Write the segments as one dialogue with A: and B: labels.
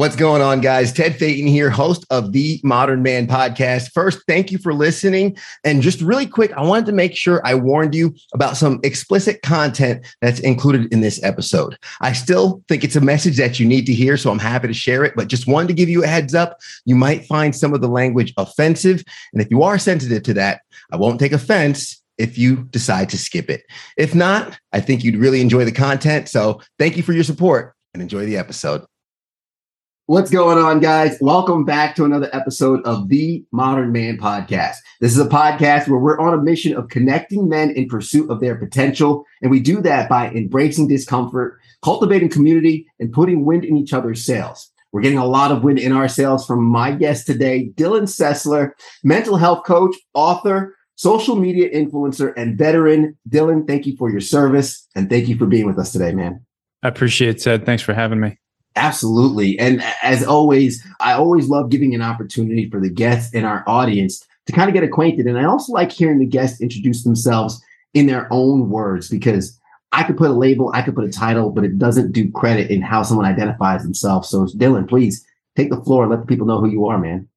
A: What's going on, guys? Ted Phaeton here, host of the Modern Man podcast. First, thank you for listening. And just really quick, I wanted to make sure I warned you about some explicit content that's included in this episode. I still think it's a message that you need to hear, so I'm happy to share it, but just wanted to give you a heads up. You might find some of the language offensive. And if you are sensitive to that, I won't take offense if you decide to skip it. If not, I think you'd really enjoy the content. So thank you for your support and enjoy the episode. What's going on, guys? Welcome back to another episode of the Modern Man Podcast. This is a podcast where we're on a mission of connecting men in pursuit of their potential. And we do that by embracing discomfort, cultivating community, and putting wind in each other's sails. We're getting a lot of wind in our sails from my guest today, Dylan Sessler, mental health coach, author, social media influencer, and veteran. Dylan, thank you for your service and thank you for being with us today, man.
B: I appreciate it, Ted. Thanks for having me.
A: Absolutely. And as always, I always love giving an opportunity for the guests in our audience to kind of get acquainted. And I also like hearing the guests introduce themselves in their own words because I could put a label, I could put a title, but it doesn't do credit in how someone identifies themselves. So, Dylan, please take the floor and let the people know who you are, man.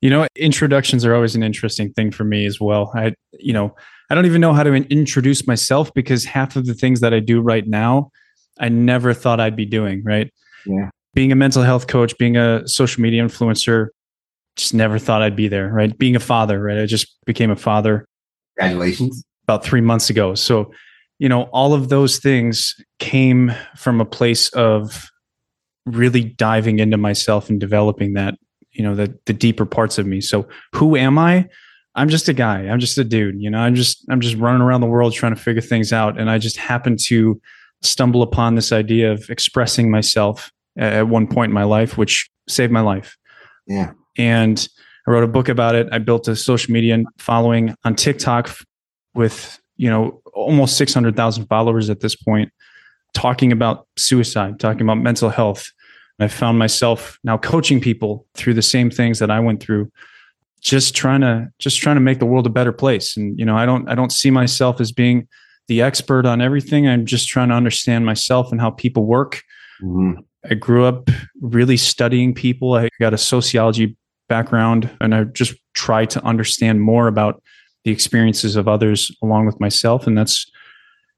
B: You know, introductions are always an interesting thing for me as well. I, you know, I don't even know how to introduce myself because half of the things that I do right now, I never thought I'd be doing, right?
A: Yeah.
B: Being a mental health coach, being a social media influencer, just never thought I'd be there, right? Being a father, right? I just became a father.
A: Congratulations.
B: About three months ago. So, you know, all of those things came from a place of really diving into myself and developing that, you know, the the deeper parts of me. So who am I? I'm just a guy. I'm just a dude. You know, I'm just I'm just running around the world trying to figure things out. And I just happen to stumble upon this idea of expressing myself at one point in my life, which saved my life.
A: Yeah.
B: And I wrote a book about it. I built a social media following on TikTok with, you know, almost 600,000 followers at this point, talking about suicide, talking about mental health. And I found myself now coaching people through the same things that I went through, just trying to just trying to make the world a better place. And you know, I don't I don't see myself as being the expert on everything. I'm just trying to understand myself and how people work. Mm-hmm. I grew up really studying people. I got a sociology background and I just try to understand more about the experiences of others along with myself. And that's,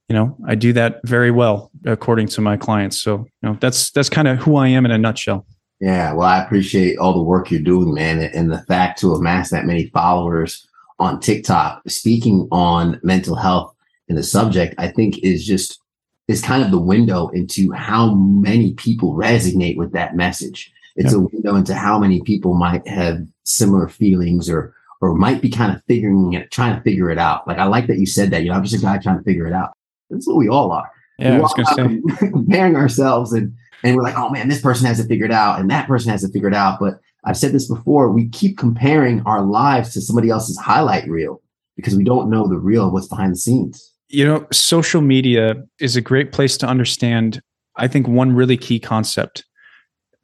B: you know, I do that very well according to my clients. So, you know, that's that's kind of who I am in a nutshell.
A: Yeah, well, I appreciate all the work you're doing, man, and the fact to amass that many followers on TikTok speaking on mental health and the subject, I think is just is kind of the window into how many people resonate with that message. It's yeah. a window into how many people might have similar feelings or or might be kind of figuring it, trying to figure it out. Like I like that you said that. You know, I'm just a guy trying to figure it out. That's what we all are.
B: Yeah, we I was gonna
A: say comparing ourselves and and we're like, oh man, this person has it figured out and that person has it figured out. But I've said this before, we keep comparing our lives to somebody else's highlight reel because we don't know the real what's behind the scenes.
B: You know, social media is a great place to understand, I think, one really key concept.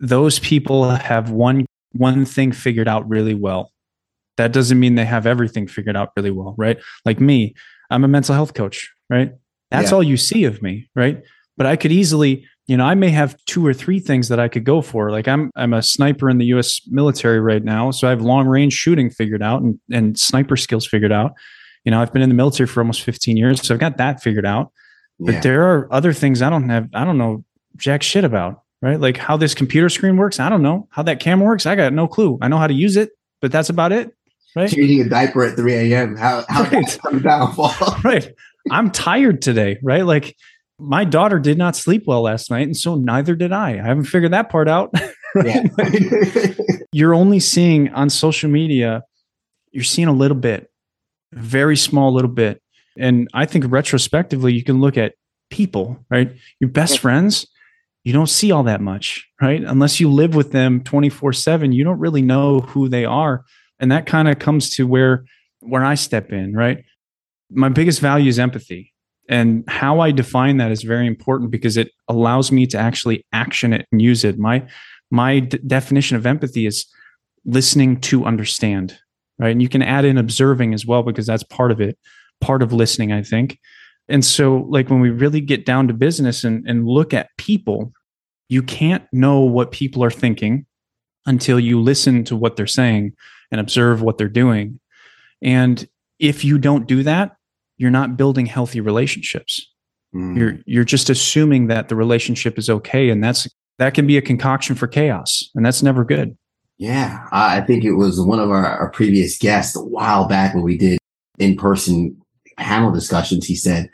B: Those people have one one thing figured out really well. That doesn't mean they have everything figured out really well, right? Like me, I'm a mental health coach, right? That's yeah. all you see of me, right? But I could easily, you know, I may have two or three things that I could go for. Like I'm I'm a sniper in the US military right now, so I have long range shooting figured out and and sniper skills figured out you know, I've been in the military for almost 15 years, so I've got that figured out. But yeah. there are other things I don't have, I don't know jack shit about, right? Like how this computer screen works. I don't know how that camera works. I got no clue. I know how to use it, but that's about it. Right.
A: Changing a diaper at 3 a.m. How, how right. downfall.
B: right. I'm tired today. Right. Like my daughter did not sleep well last night. And so neither did I. I haven't figured that part out. right? you're only seeing on social media, you're seeing a little bit very small little bit. And I think retrospectively, you can look at people, right? Your best friends, you don't see all that much, right? Unless you live with them 24 7, you don't really know who they are. And that kind of comes to where where I step in, right? My biggest value is empathy. And how I define that is very important because it allows me to actually action it and use it. My my d- definition of empathy is listening to understand right? And you can add in observing as well because that's part of it, part of listening, I think. And so, like, when we really get down to business and, and look at people, you can't know what people are thinking until you listen to what they're saying and observe what they're doing. And if you don't do that, you're not building healthy relationships. Mm. You're you're just assuming that the relationship is okay and that's that can be a concoction for chaos and that's never good.
A: Yeah, I think it was one of our, our previous guests a while back when we did in-person panel discussions. He said,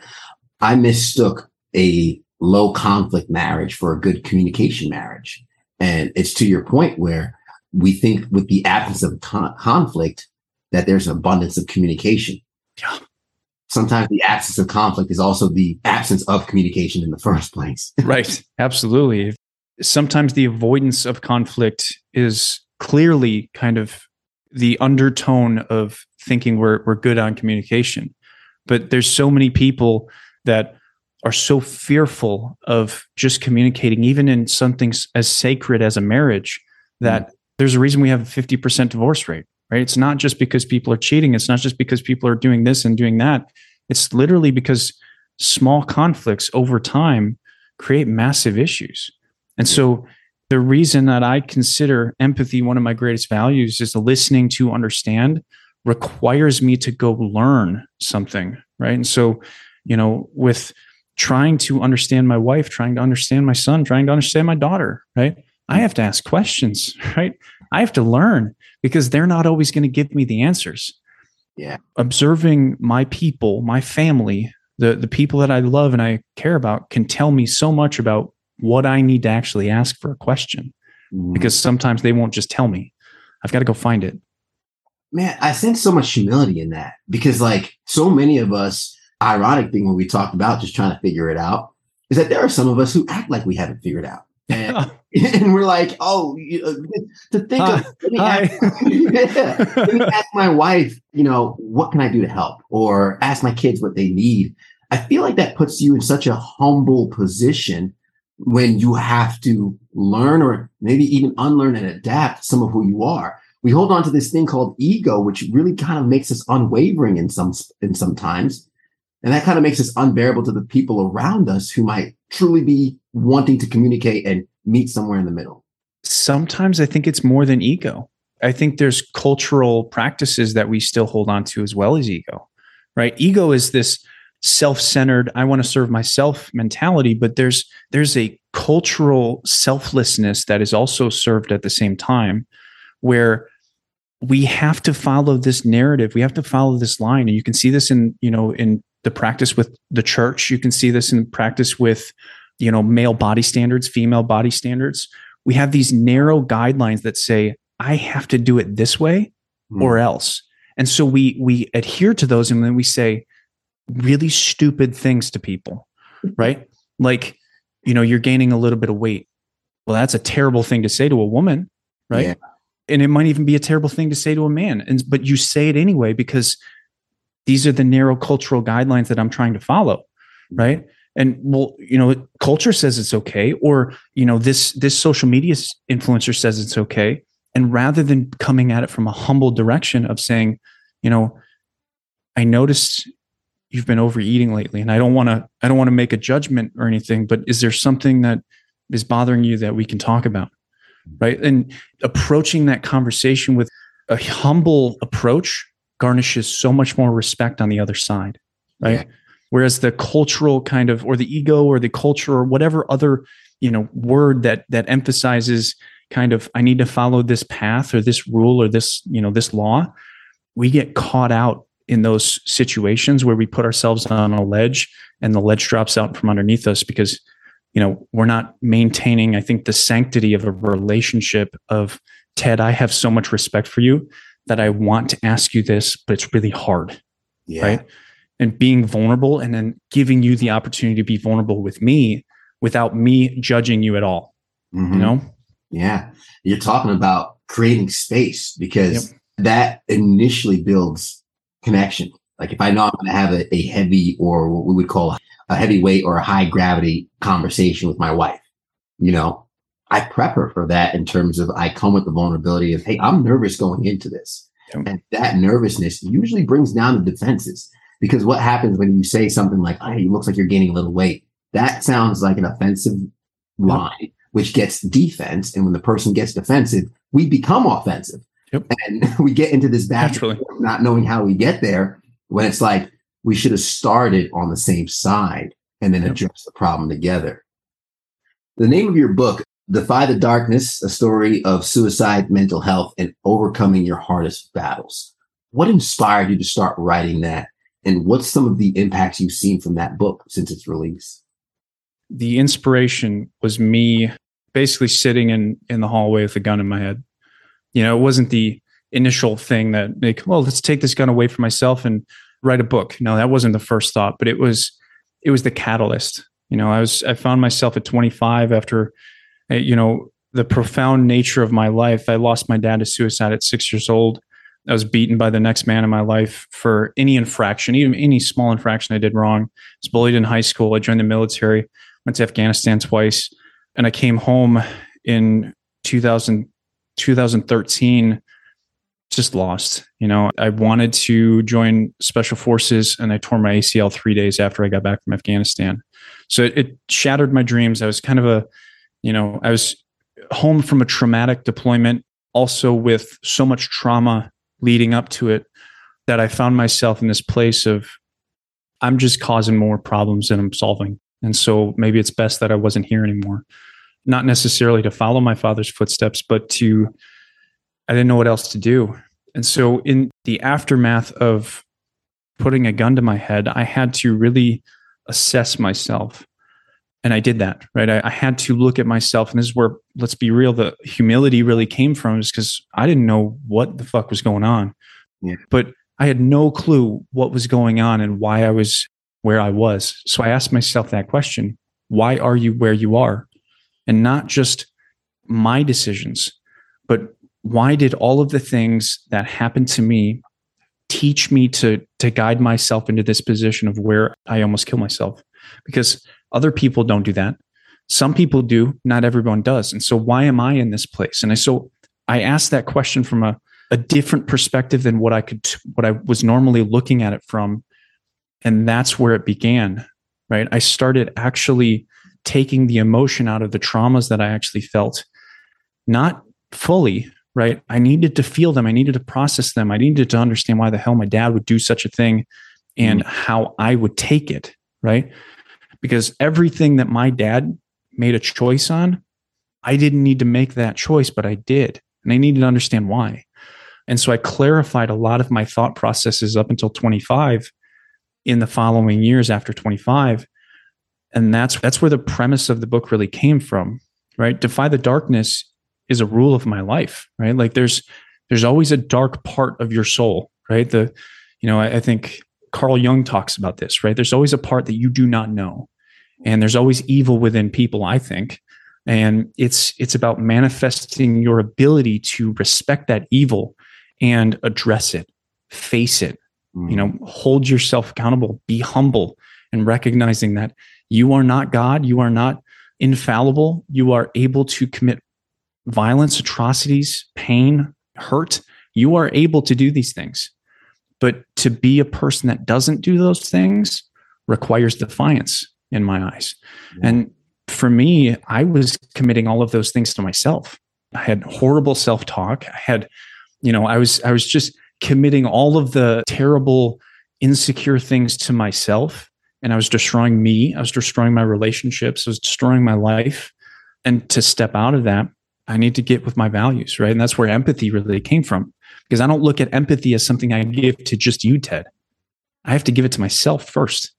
A: I mistook a low conflict marriage for a good communication marriage. And it's to your point where we think with the absence of con- conflict that there's an abundance of communication. Yeah. Sometimes the absence of conflict is also the absence of communication in the first place.
B: right. Absolutely. Sometimes the avoidance of conflict is clearly kind of the undertone of thinking we're, we're good on communication. But there's so many people that are so fearful of just communicating, even in something as sacred as a marriage, that mm. there's a reason we have a 50% divorce rate, right? It's not just because people are cheating. It's not just because people are doing this and doing that. It's literally because small conflicts over time create massive issues. And so the reason that I consider empathy one of my greatest values is listening to understand requires me to go learn something, right? And so, you know, with trying to understand my wife, trying to understand my son, trying to understand my daughter, right? I have to ask questions, right? I have to learn because they're not always going to give me the answers.
A: Yeah.
B: Observing my people, my family, the the people that I love and I care about can tell me so much about what I need to actually ask for a question. Mm. Because sometimes they won't just tell me. I've got to go find it.
A: Man, I sense so much humility in that because like so many of us ironic thing when we talked about just trying to figure it out is that there are some of us who act like we haven't figured out. And, and we're like, oh, you, uh, to think Hi. of, let me, ask, yeah, let me ask my wife, you know, what can I do to help? Or ask my kids what they need. I feel like that puts you in such a humble position when you have to learn or maybe even unlearn and adapt some of who you are. We hold on to this thing called ego, which really kind of makes us unwavering in some in some times. And that kind of makes us unbearable to the people around us who might truly be wanting to communicate and meet somewhere in the middle.
B: Sometimes I think it's more than ego. I think there's cultural practices that we still hold on to as well as ego, right? Ego is this self-centered, I want to serve myself mentality, but there's there's a cultural selflessness that is also served at the same time where we have to follow this narrative we have to follow this line and you can see this in you know in the practice with the church. You can see this in practice with, you know, male body standards, female body standards. We have these narrow guidelines that say, I have to do it this way mm. or else. And so we we adhere to those and then we say really stupid things to people, mm-hmm. right? Like, you know, you're gaining a little bit of weight. Well, that's a terrible thing to say to a woman, right? Yeah. And it might even be a terrible thing to say to a man. And but you say it anyway because these are the narrow cultural guidelines that I'm trying to follow, mm-hmm. right? And well, you know, culture says it's okay, or you know, this this social media influencer says it's okay, and rather than coming at it from a humble direction of saying, you know, I noticed you've been overeating lately, and I don't want to I don't want to make a judgment or anything, but is there something that is bothering you that we can talk about, right? And approaching that conversation with a humble approach garnishes so much more respect on the other side, right? Yeah. Whereas the cultural kind of, or the ego, or the culture, or whatever other you know word that that emphasizes kind of I need to follow this path or this rule or this you know this law, we get caught out in those situations where we put ourselves on a ledge and the ledge drops out from underneath us because you know we're not maintaining i think the sanctity of a relationship of ted i have so much respect for you that I want to ask you this, but it's really hard. Yeah. Right. And being vulnerable and then giving you the opportunity to be vulnerable with me without me judging you at all. Mm-hmm. You know?
A: Yeah. You're talking about creating space because yep. that initially builds connection. Like if I know I'm going to have a, a heavy or what we would call a heavyweight or a high gravity conversation with my wife, you know, I prep her for that in terms of I come with the vulnerability of, hey, I'm nervous going into this. And that nervousness usually brings down the defenses. Because what happens when you say something like, "Hey, it looks like you're gaining a little weight," that sounds like an offensive line, which gets defense, and when the person gets defensive, we become offensive,
B: Yep.
A: and we get into this
B: Naturally.
A: not knowing how we get there. When it's like we should have started on the same side and then
B: Yep.
A: address the problem together. The name of your book, Defy the Darkness, a story of suicide, mental health, and overcoming your hardest battles. What inspired you to start writing that? And what's some of the impacts you've seen from that book since its release?
B: the inspiration was me basically sitting in in the hallway with a gun in my head. You know, it wasn't the initial thing that like, well, let's take this gun away from myself and write a book. No, that wasn't the first thought, but it was it was the catalyst. You know, I was I found myself at 25 after uh, you know, the profound nature of my life. I lost my dad to suicide at 6 years old. I was beaten by the next man in my life for any infraction, even any small infraction I did wrong. I was bullied in high school. I joined the military went to Afghanistan twice, and I came home in 2000, 2013, just lost. You know, I wanted to join special forces, and I tore my ACL three days after I got back from Afghanistan. So it, it shattered my dreams. I was kind of a, you know, I was home from a traumatic deployment, also with so much trauma leading up to it, that I found myself in this place of, I'm just causing more problems than I'm solving. And so maybe it's best that I wasn't here anymore. Not necessarily to follow my father's footsteps, but to, I didn't know what else to do. And so in the aftermath of putting a gun to my head, I had to really assess myself. And I did that, right? I, I had to look at myself. And this is where, let's be real, the humility really came from, is because I didn't know what the fuck was going on.
A: Yeah.
B: But I had no clue what was going on and why I was where I was. So I asked myself that question why are you where you are? And not just my decisions, but why did all of the things that happened to me teach me to, to guide myself into this position of where I almost kill myself? Because other people don't do that. Some people do, not everyone does. And so why am I in this place? And I so I asked that question from a, a different perspective than what I could what I was normally looking at it from and that's where it began right i started actually taking the emotion out of the traumas that i actually felt. Not fully right? I needed to feel them. I needed to process them. I needed to understand why the hell my dad would do such a thing and mm. how i would take it right? Because everything that my dad made a choice on i didn't need to make that choice but i did. And i needed to understand why. And so i clarified a lot of my thought processes up until 25 in the following years after 25 and that's that's where the premise of the book really came from right? Defy the darkness is a rule of my life right? Like there's there's always a dark part of your soul right? The you know I, I think carl jung talks about this right? There's always a part that you do not know. And there's always evil within people i think. And it's it's about manifesting your ability to respect that evil and address it face it you mm. know hold yourself accountable be humble and recognizing that you are not god. You are not infallible. You are able to commit violence atrocities pain hurt. You are able to do these things. But to be a person that doesn't do those things requires defiance in my eyes.
A: Yeah.
B: and for me i was committing all of those things to myself. I had horrible self-talk. I had you know i was i was just committing all of the terrible insecure things to myself and i was destroying me i was destroying my relationships i was destroying my life. And to step out of that i need to get with my values right? And that's where empathy really came from because i don't look at empathy as something i give to just you ted. I have to give it to myself first.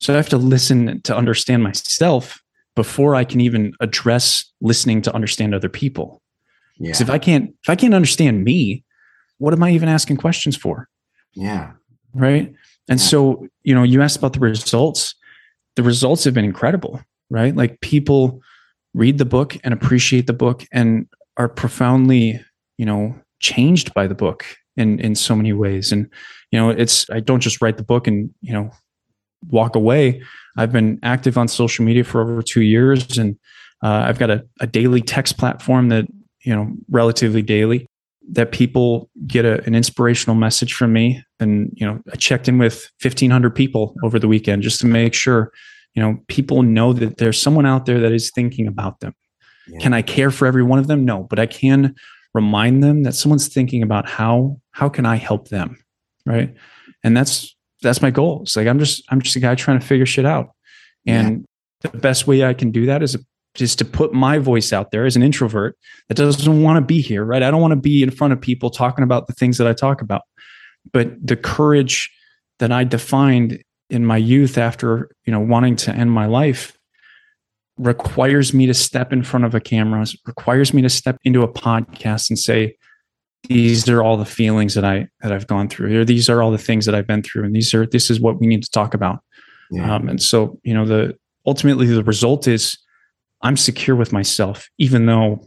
B: So i have to listen to understand myself before i can even address listening to understand other people.
A: Yeah.
B: because if i can't if i can't understand me what am i even asking questions for?
A: Yeah.
B: right and so you know you asked about the results. The results have been incredible right? Like people read the book and appreciate the book and are profoundly you know changed by the book in in so many ways. And you know it's i don't just write the book and you know walk away. I've been active on social media for over two years and uh, i've got a, a daily text platform that you know relatively daily that people get a, an inspirational message from me and you know, I checked in with 1500 people over the weekend just to make sure, you know, people know that there's someone out there that is thinking about them. Yeah. Can I care for every one of them? No, but I can remind them that someone's thinking about how how can I help them, right? And that's that's my goal. It's like I'm just I'm just a guy trying to figure shit out, and yeah. the best way I can do that is just to put my voice out there as an introvert that doesn't want to be here, right? I don't want to be in front of people talking about the things that I talk about, but the courage that I defined in my youth after you know wanting to end my life requires me to step in front of a camera, requires me to step into a podcast and say, these are all the feelings that I that I've gone through, or these are all the things that I've been through, and these are this is what we need to talk about. Yeah. Um, and so, you know, the ultimately the result is I'm secure with myself, even though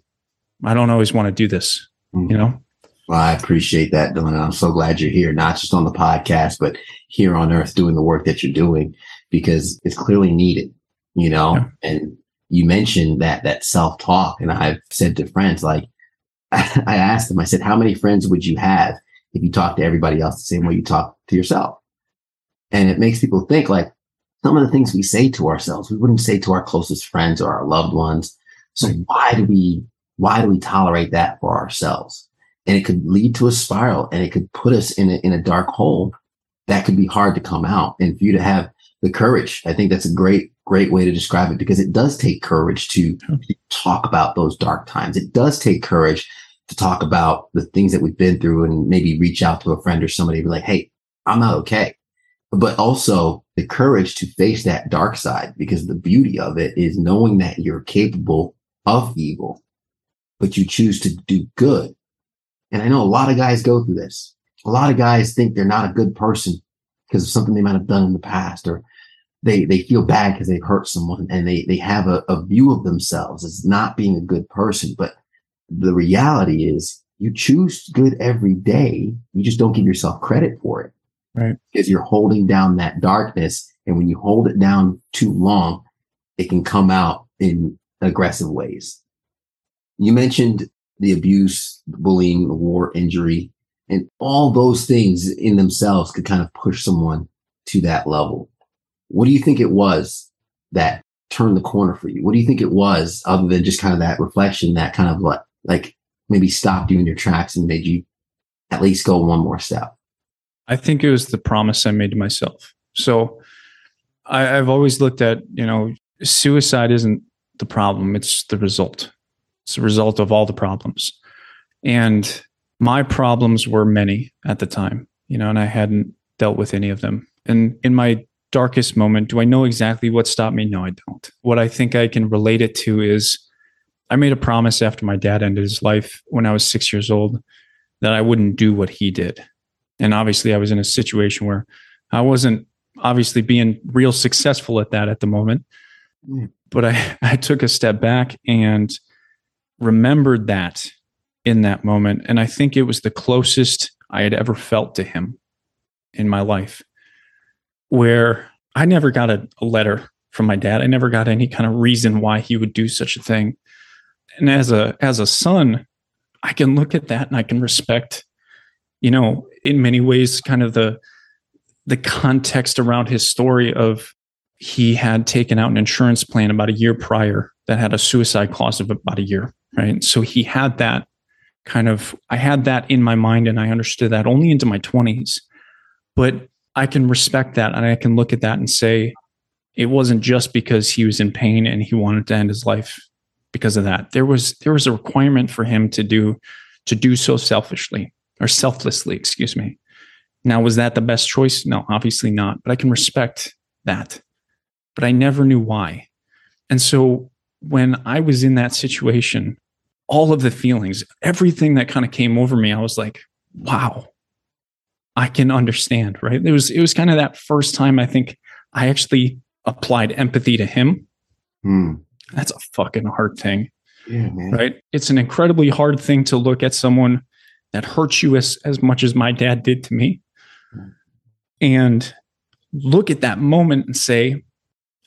B: I don't always want to do this. Mm-hmm. You know.
A: Well, I appreciate that, Dylan. I'm so glad you're here, not just on the podcast, but here on Earth doing the work that you're doing because it's clearly needed. You know, yeah. and you mentioned that that self talk, and I've said to friends like, I asked them, I said, how many friends would you have if you talk to everybody else the same way you talk to yourself? And it makes people think like some of the things we say to ourselves, we wouldn't say to our closest friends or our loved ones. So why do we, why do we tolerate that for ourselves? And it could lead to a spiral and it could put us in a, in a dark hole that could be hard to come out. And for you to have the courage, I think that's a great great way to describe it because it does take courage to talk about those dark times. It does take courage to talk about the things that we've been through and maybe reach out to a friend or somebody be like, Hey, I'm not okay. But also the courage to face that dark side because the beauty of it is knowing that you're capable of evil, but you choose to do good. And I know a lot of guys go through this. A lot of guys think they're not a good person because of something they might have done in the past or they they feel bad because they've hurt someone and they they have a, a view of themselves as not being a good person. But the reality is you choose good every day. You just don't give yourself credit for it
B: right.
A: because you're holding down that darkness. And when you hold it down too long it can come out in aggressive ways. You mentioned the abuse the bullying the war injury and all those things in themselves could kind of push someone to that level what do you think it was that turned the corner for you? What do you think it was other than just kind of that reflection that kind of what like maybe stopped you in your tracks and made you at least go one more step?
B: I think it was the promise I made to myself. So I, have always looked at, you know, suicide isn't the problem, it's the result. It's a result of all the problems. And my problems were many at the time, you know, and I hadn't dealt with any of them. And in my darkest moment, do I know exactly what stopped me? No, I don't. What I think I can relate it to is I made a promise after my dad ended his life when I was six years old that I wouldn't do what he did. And obviously, I was in a situation where I wasn't obviously being real successful at that at the moment. Mm. But I, I took a step back and remembered that in that moment. And I think it was the closest I had ever felt to him in my life where I never got a, a letter from my dad. I never got any kind of reason why he would do such a thing. And as a as a son, I can look at that and I can respect, you know, in many ways, kind of the the context around his story of he had taken out an insurance plan about a year prior that had a suicide clause of about a year, right? So he had that kind of I had that in my mind and I understood that only into my 20s. But I can respect that and I can look at that and say it wasn't just because he was in pain and he wanted to end his life because of that. There was there was a requirement for him to do to do so selfishly or selflessly, excuse me. Now was that the best choice? No, obviously not, but I can respect that. But I never knew why. And so when I was in that situation, all of the feelings, everything that kind of came over me, I was like, wow, I can understand, right? It was it was kind of that first time I think I actually applied empathy to him. Hmm. That's a fucking hard thing. Yeah, right? It's an incredibly hard thing to look at someone that hurts you as, as much as my dad did to me. And look at that moment and say,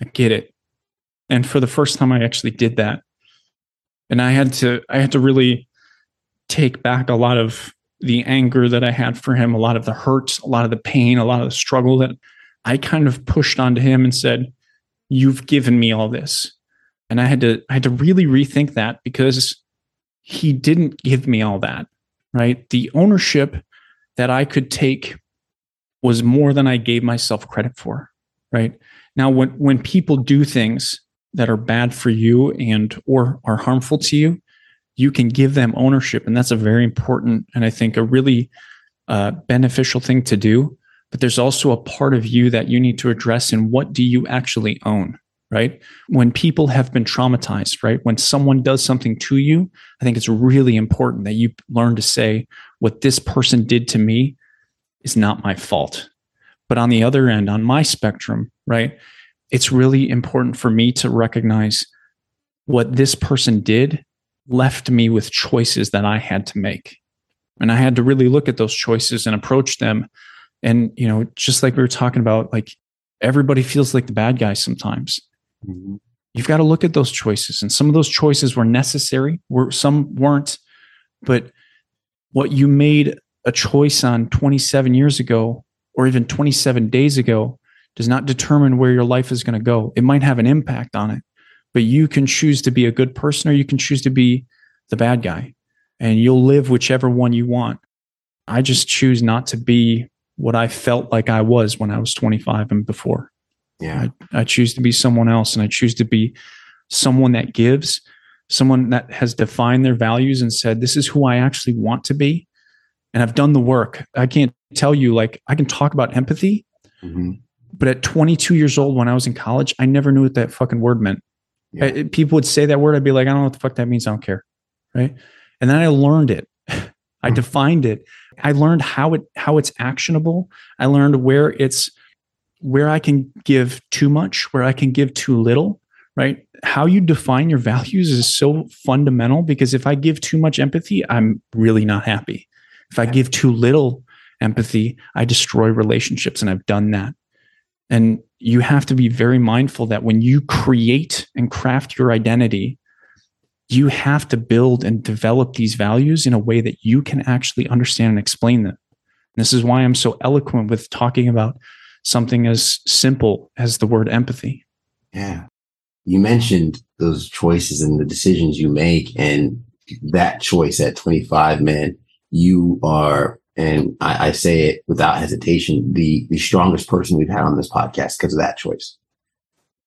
B: I get it. And for the first time I actually did that. And I had to I had to really take back a lot of the anger that I had for him, a lot of the hurts, a lot of the pain, a lot of the struggle that I kind of pushed onto him and said, You've given me all this. And I had to I had to really rethink that because he didn't give me all that. Right. The ownership that I could take was more than I gave myself credit for. Right. Now when when people do things that are bad for you and or are harmful to you, you can give them ownership. And that's a very important and I think a really uh, beneficial thing to do. But there's also a part of you that you need to address and what do you actually own? Right. When people have been traumatized, right? When someone does something to you, I think it's really important that you learn to say, what this person did to me is not my fault. But on the other end, on my spectrum, right, it's really important for me to recognize what this person did left me with choices that I had to make. And I had to really look at those choices and approach them. And, you know, just like we were talking about, like everybody feels like the bad guy sometimes. Mm-hmm. You've got to look at those choices. And some of those choices were necessary, were some weren't. But what you made a choice on 27 years ago or even 27 days ago does not determine where your life is going to go. It might have an impact on it, but you can choose to be a good person or you can choose to be the bad guy and you'll live whichever one you want. I just choose not to be what I felt like I was when I was 25 and before.
A: Yeah.
B: I, I choose to be someone else and I choose to be someone that gives, someone that has defined their values and said, this is who I actually want to be. And I've done the work. I can't tell you, like, I can talk about empathy, mm-hmm. But at 22 years old, when I was in college, I never knew what that fucking word meant. Yeah. I, people would say that word. I'd be like, I don't know what the fuck that means. I don't care. Right. And then I learned it. I hmm. defined it. I learned how it how it's actionable. I learned where it's where I can give too much, where I can give too little, right? How you define your values is so fundamental because if I give too much empathy, I'm really not happy. If I give too little empathy, I destroy relationships and I've done that. And you have to be very mindful that when you create and craft your identity, you have to build and develop these values in a way that you can actually understand and explain them. And this is why I'm so eloquent with talking about something as simple as the word empathy.
A: Yeah. You mentioned those choices and the decisions you make, and that choice at 25, man, you are and I, I, say it without hesitation, the the strongest person we've had on this podcast because of that choice.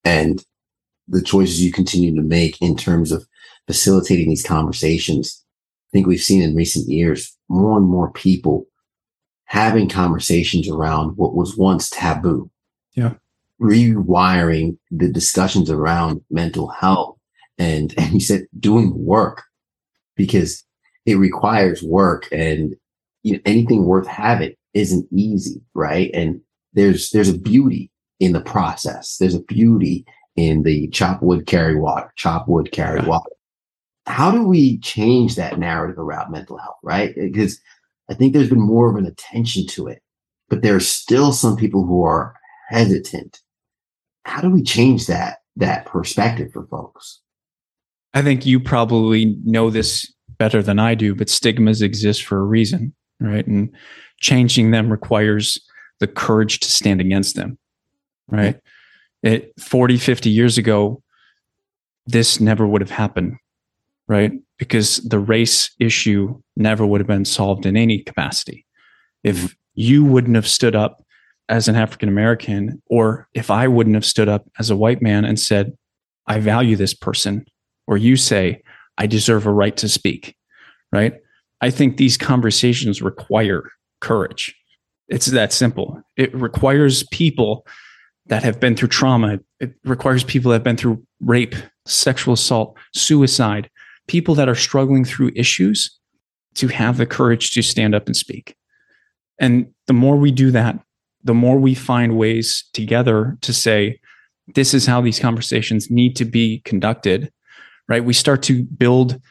A: And the choices you continue to make in terms of facilitating these conversations. I think we've seen in recent years more and more people having conversations around what was once taboo.
B: Yeah.
A: Rewiring the discussions around mental health and, and you said doing work because it requires work and you know, anything worth having isn't easy, right? And there's there's a beauty in the process. There's a beauty in the chop wood, carry water, chop wood, carry water. How do we change that narrative around mental health, right? Because I think there's been more of an attention to it, but there's still some people who are hesitant. How do we change that that perspective for folks?
B: I think you probably know this better than I do, but stigmas exist for a reason right? And changing them requires the courage to stand against them, right? It 40, 50 years ago, this never would have happened, right? Because the race issue never would have been solved in any capacity. If mm-hmm. you wouldn't have stood up as an African American, or if I wouldn't have stood up as a white man and said, I value this person, or you say, I deserve a right to speak, right? I think these conversations require courage. It's that simple. It requires people that have been through trauma. It requires people that have been through rape, sexual assault, suicide, people that are struggling through issues to have the courage to stand up and speak. And the more we do that, the more we find ways together to say, this is how these conversations need to be conducted, right? We start to build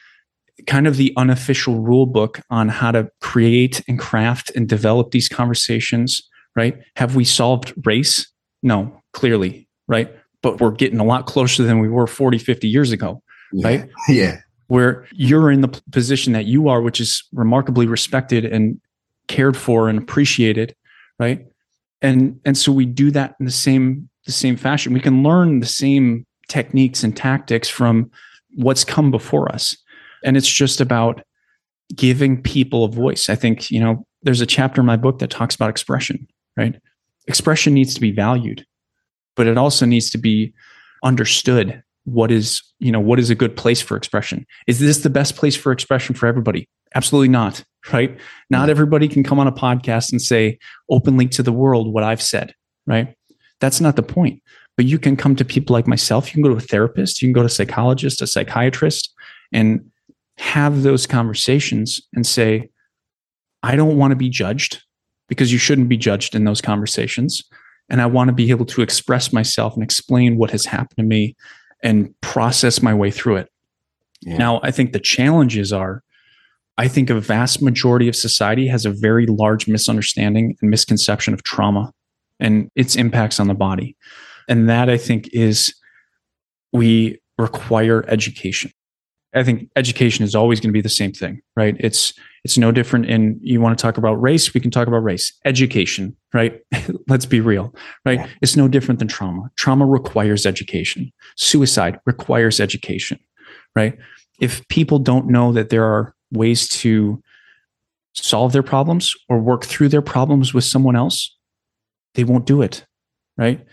B: kind of the unofficial rule book on how to create and craft and develop these conversations, right? Have we solved race? No, clearly, right? But we're getting a lot closer than we were 40, 50 years ago,
A: yeah.
B: right?
A: Yeah.
B: where you're in the position that you are, which is remarkably respected and cared for and appreciated, right? And and so we do that in the same the same fashion. We can learn the same techniques and tactics from what's come before us. And it's just about giving people a voice. I think, you know, there's a chapter in my book that talks about expression, right? Expression needs to be valued, but it also needs to be understood what is you know what is a good place for expression. Is this the best place for expression for everybody? Absolutely not right? Not everybody can come on a podcast and say openly to the world what i've said right? That's not the point. But you can come to people like myself. You can go to a therapist. You can go to a psychologist a psychiatrist and have those conversations and say i don't want to be judged because you shouldn't be judged in those conversations and i want to be able to express myself and explain what has happened to me and process my way through it. Yeah. Now, I think the challenges are I think a vast majority of society has a very large misunderstanding and misconception of trauma and its impacts on the body. And that I think is we require education. I think education is always going to be the same thing, right? It's it's no different in you want to talk about race, we can talk about race. Education, right? Let's be real, right? Yeah. It's no different than trauma. Trauma requires education. Suicide requires education, right? If people don't know that there are ways to solve their problems or work through their problems with someone else, they won't do it, right?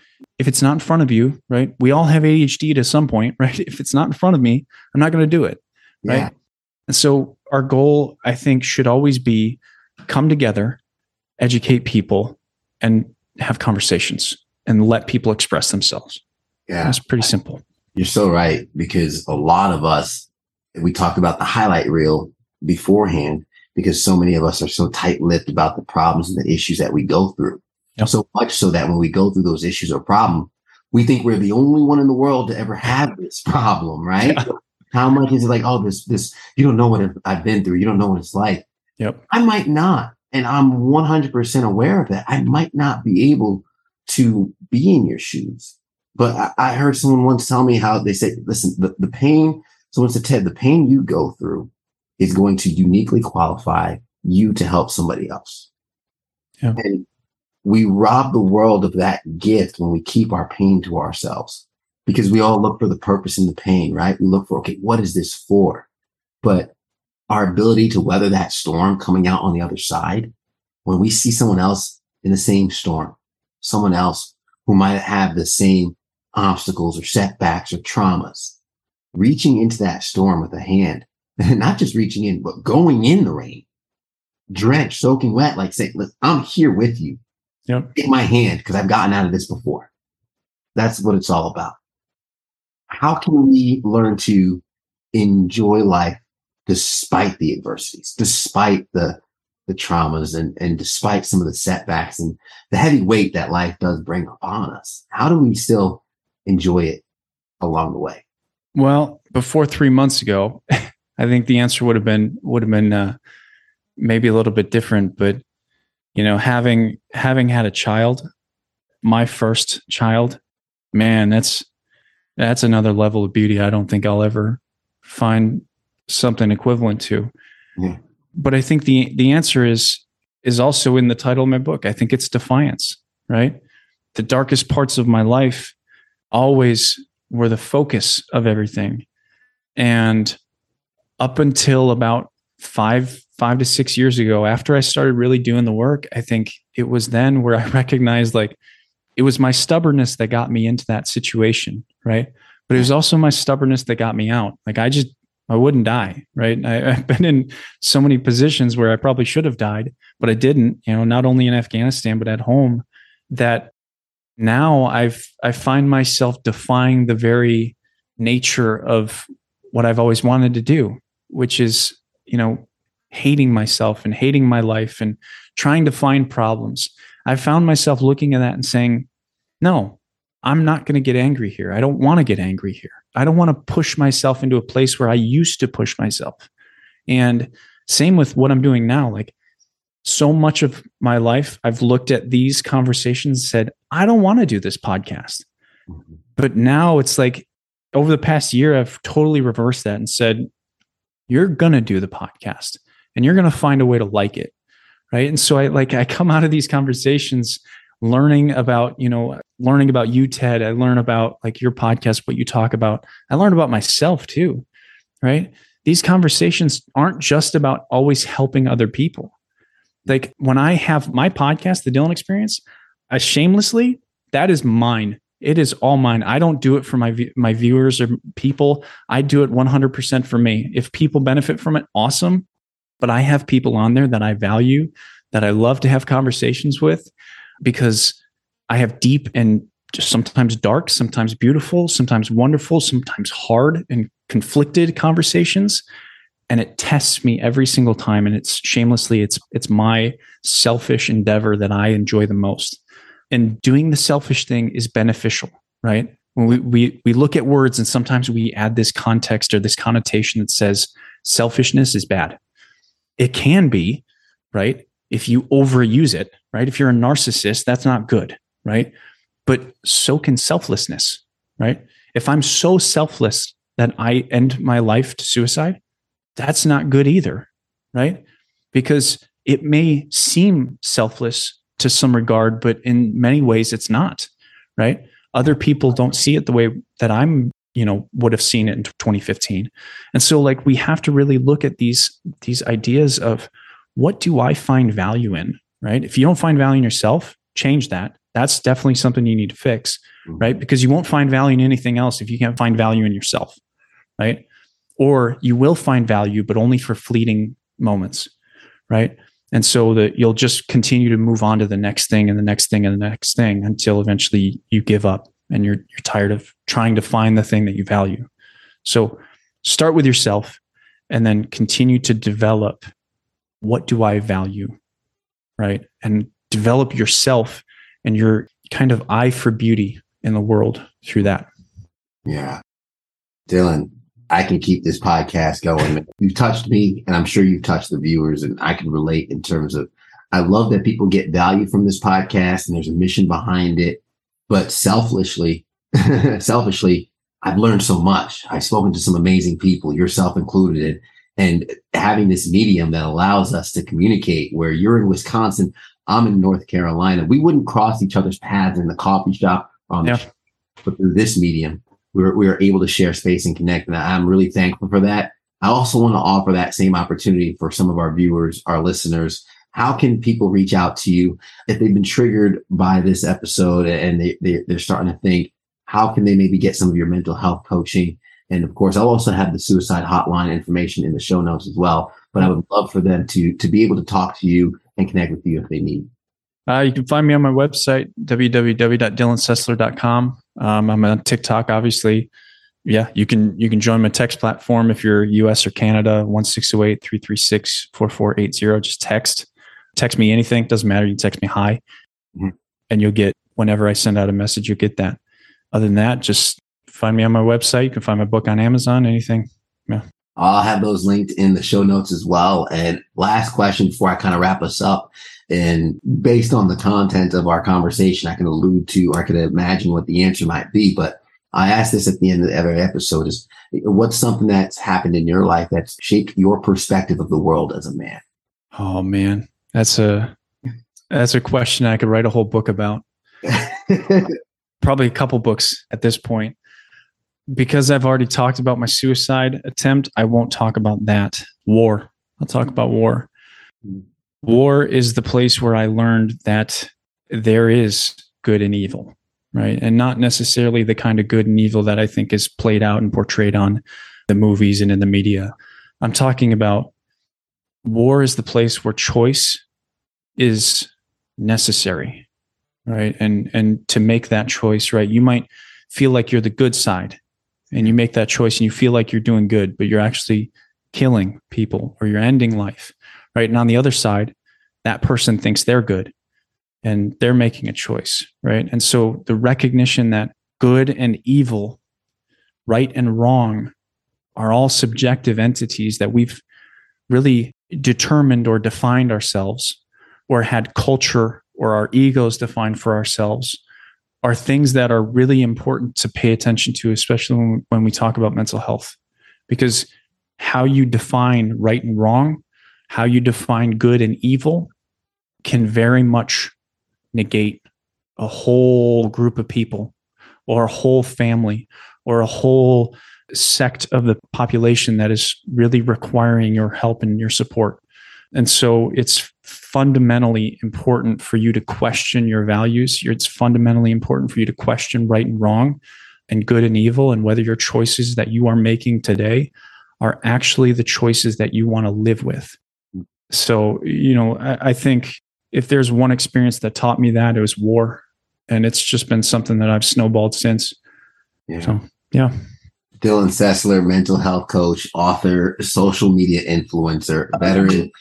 B: If it's not in front of you, right? We all have ADHD to some point, right? If it's not in front of me, I'm not going to do it, right? Yeah. And so our goal, I think, should always be come together, educate people, and have conversations and let people express themselves. Yeah. That's pretty simple.
A: You're so right because a lot of us, we talk about the highlight reel beforehand because so many of us are so tight-lipped about the problems and the issues that we go through. Yep. So much so that when we go through those issues or problem, we think we're the only one in the world to ever have this problem, right? Yeah. How much is it like, oh, this, this, you don't know what I've been through. You don't know what it's like.
B: Yep.
A: I might not. And I'm 100% aware of that. I might not be able to be in your shoes. But I, I heard someone once tell me how they said, listen, the, the pain, someone said, Ted, the pain you go through is going to uniquely qualify you to help somebody else. Yeah. And we rob the world of that gift when we keep our pain to ourselves because we all look for the purpose in the pain, right? We look for, okay, what is this for? But our ability to weather that storm coming out on the other side, when we see someone else in the same storm, someone else who might have the same obstacles or setbacks or traumas, reaching into that storm with a hand, not just reaching in, but going in the rain, drenched, soaking wet, like saying, I'm here with you.
B: Yep.
A: Take my hand because I've gotten out of this before. That's what it's all about. How can we learn to enjoy life despite the adversities, despite the the traumas and, and despite some of the setbacks and the heavy weight that life does bring upon us? How do we still enjoy it along the way?
B: Well, before three months ago, I think the answer would have been would have been uh, maybe a little bit different, but you know having having had a child my first child man that's that's another level of beauty i don't think i'll ever find something equivalent to. Yeah. but i think the the answer is is also in the title of my book. I think it's defiance right? The darkest parts of my life always were the focus of everything. And up until about five five to six years ago, after I started really doing the work, I think it was then where I recognized like it was my stubbornness that got me into that situation, right? But it was also my stubbornness that got me out. Like I just I wouldn't die, right? I, have been in so many positions where I probably should have died, but I didn't. You know, not only in Afghanistan but at home. That now I've I find myself defying the very nature of what I've always wanted to do, which is you know hating myself and hating my life and trying to find problems. I found myself looking at that and saying, no, I'm not going to get angry here. I don't want to get angry here. I don't want to push myself into a place where I used to push myself. And same with what I'm doing now. Like so much of my life, I've looked at these conversations and said, I don't want to do this podcast. Mm-hmm. But now it's like over the past year, I've totally reversed that and said, you're going to do the podcast and you're going to find a way to like it. Right. And so I like, I come out of these conversations learning about, you know, learning about you, Ted. I learn about like your podcast, what you talk about. I learn about myself too. Right. These conversations aren't just about always helping other people. Like when I have my podcast, The Dylan Experience, I shamelessly, that is mine. It is all mine. I don't do it for my my viewers or people. I do it 100% for me. If people benefit from it, awesome. But I have people on there that I value, that I love to have conversations with because I have deep and just sometimes dark, sometimes beautiful, sometimes wonderful, sometimes hard and conflicted conversations and it tests me every single time and it's shamelessly it's it's my selfish endeavor that I enjoy the most and doing the selfish thing is beneficial, right? When we, we, we look at words and sometimes we add this context or this connotation that says selfishness is bad. It can be, right? If you overuse it, right? If you're a narcissist, that's not good, right? But so can selflessness, right? If I'm so selfless that I end my life to suicide, that's not good either, right? Because it may seem selfless to some regard, but in many ways it's not, right? Other people don't see it the way that I'm, you know, would have seen it in 2015. And so like we have to really look at these these ideas of what do I find value in, right? If you don't find value in yourself, change that. That's definitely something you need to fix, mm-hmm. right? Because you won't find value in anything else if you can't find value in yourself, right? Or you will find value, but only for fleeting moments, right? And so that you'll just continue to move on to the next thing and the next thing and the next thing until eventually you give up and you're you're tired of trying to find the thing that you value. So start with yourself and then continue to develop what do i value right? And develop yourself and your kind of eye for beauty in the world through that.
A: Yeah. Dylan I can keep this podcast going. You've touched me, and I'm sure you've touched the viewers, and I can relate in terms of I love that people get value from this podcast and there's a mission behind it. But selfishly, selfishly, I've learned so much. I've spoken to some amazing people, yourself included, and having this medium that allows us to communicate where you're in Wisconsin, I'm in North Carolina. We wouldn't cross each other's paths in the coffee shop on yeah. the but through this medium, we were, we were able to share space and connect. And I'm really thankful for that. I also want to offer that same opportunity for some of our viewers, our listeners. How can people reach out to you if they've been triggered by this episode and they, they, they're starting to think, how can they maybe get some of your mental health coaching? And of course, I'll also have the suicide hotline information in the show notes as well. But I would love for them to, to be able to talk to you and connect with you if they need.
B: Uh, you can find me on my website, www.dylansessler.com. Um, I'm on TikTok, obviously. Yeah, you can you can join my text platform if you're US or Canada, 1-608-336-4480. Just text. Text me anything. Doesn't matter. You text me hi. Mm-hmm. And you'll get whenever I send out a message, you'll get that. Other than that, just find me on my website. You can find my book on Amazon, anything. Yeah.
A: I'll have those linked in the show notes as well. And last question before I kind of wrap us up and based on the content of our conversation, I can allude to, or I can imagine what the answer might be. But I ask this at the end of every episode is what's something that's happened in your life that's shaped your perspective of the world as a man?
B: Oh man, that's a, that's a question I could write a whole book about. Probably a couple books at this point. Because I've already talked about my suicide attempt, I won't talk about that. War. I'll talk about war. War is the place where I learned that there is good and evil, right? And not necessarily the kind of good and evil that I think is played out and portrayed on the movies and in the media. I'm talking about war is the place where choice is necessary, right? And and to make that choice, right? You might feel like you're the good side and you make that choice and you feel like you're doing good, but you're actually killing people or you're ending life right? And on the other side, that person thinks they're good and they're making a choice, right? And so the recognition that good and evil, right and wrong are all subjective entities that we've really determined or defined ourselves or had culture or our egos defined for ourselves are things that are really important to pay attention to, especially when, we talk about mental health. Because how you define right and wrong, how you define good and evil can very much negate a whole group of people or a whole family or a whole sect of the population that is really requiring your help and your support. And so it's fundamentally important for you to question your values. It's fundamentally important for you to question right and wrong and good and evil and whether your choices that you are making today are actually the choices that you want to live with. So, you know, I, I think if there's one experience that taught me that, it was war. And it's just been something that I've snowballed since. Yeah. So, yeah.
A: Dylan Sessler, mental health coach, author, social media influencer, veteran,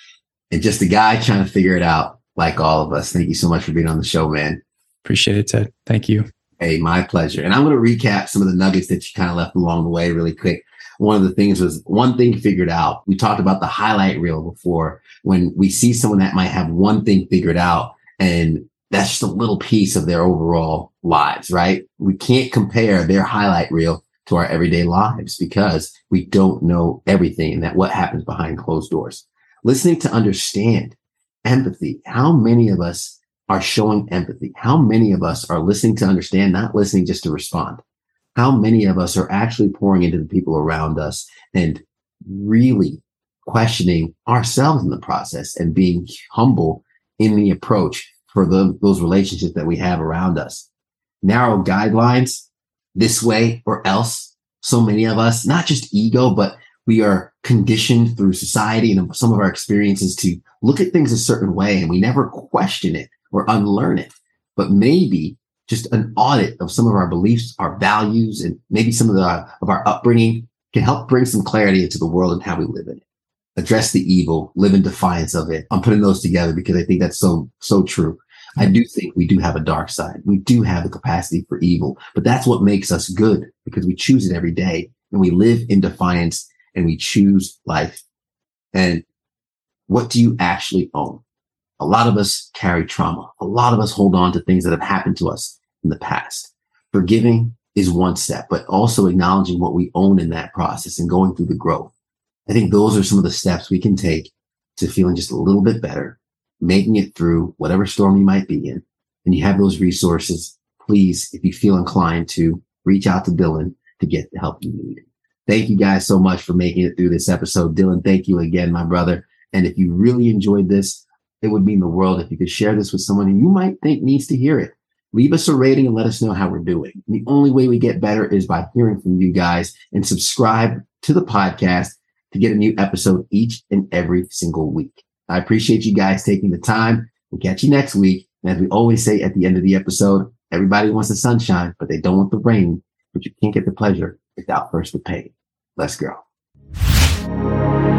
A: and just a guy trying to figure it out like all of us. Thank you so much for being on the show, man.
B: Appreciate it, Ted. Thank you.
A: Hey, my pleasure. And I'm going to recap some of the nuggets that you kind of left along the way really quick. One of the things was one thing figured out. We talked about the highlight reel before when we see someone that might have one thing figured out and that's just a little piece of their overall lives, right? We can't compare their highlight reel to our everyday lives because we don't know everything and that what happens behind closed doors. Listening to understand empathy. How many of us are showing empathy? How many of us are listening to understand, not listening just to respond? How many of us are actually pouring into the people around us and really questioning ourselves in the process and being humble in the approach for the, those relationships that we have around us? Narrow guidelines this way or else. So many of us, not just ego, but we are conditioned through society and some of our experiences to look at things a certain way and we never question it or unlearn it. But maybe just an audit of some of our beliefs, our values, and maybe some of the of our upbringing can help bring some clarity into the world and how we live in it. Address the evil, live in defiance of it. I'm putting those together because I think that's so so true. I do think we do have a dark side. We do have the capacity for evil, but that's what makes us good because we choose it every day and we live in defiance and we choose life. And what do you actually own? A lot of us carry trauma. A lot of us hold on to things that have happened to us in the past. Forgiving is one step, but also acknowledging what we own in that process and going through the growth. I think those are some of the steps we can take to feeling just a little bit better making it through whatever storm you might be in, and you have those resources, please, if you feel inclined to reach out to Dylan to get the help you need. Thank you guys so much for making it through this episode. Dylan, thank you again, my brother. And if you really enjoyed this, it would mean the world if you could share this with someone you might think needs to hear it. Leave us a rating and let us know how we're doing. The only way we get better is by hearing from you guys and subscribe to the podcast to get a new episode each and every single week. I appreciate you guys taking the time. We'll catch you next week. And as we always say at the end of the episode, everybody wants the sunshine, but they don't want the rain. But you can't get the pleasure without first the pain. Let's go.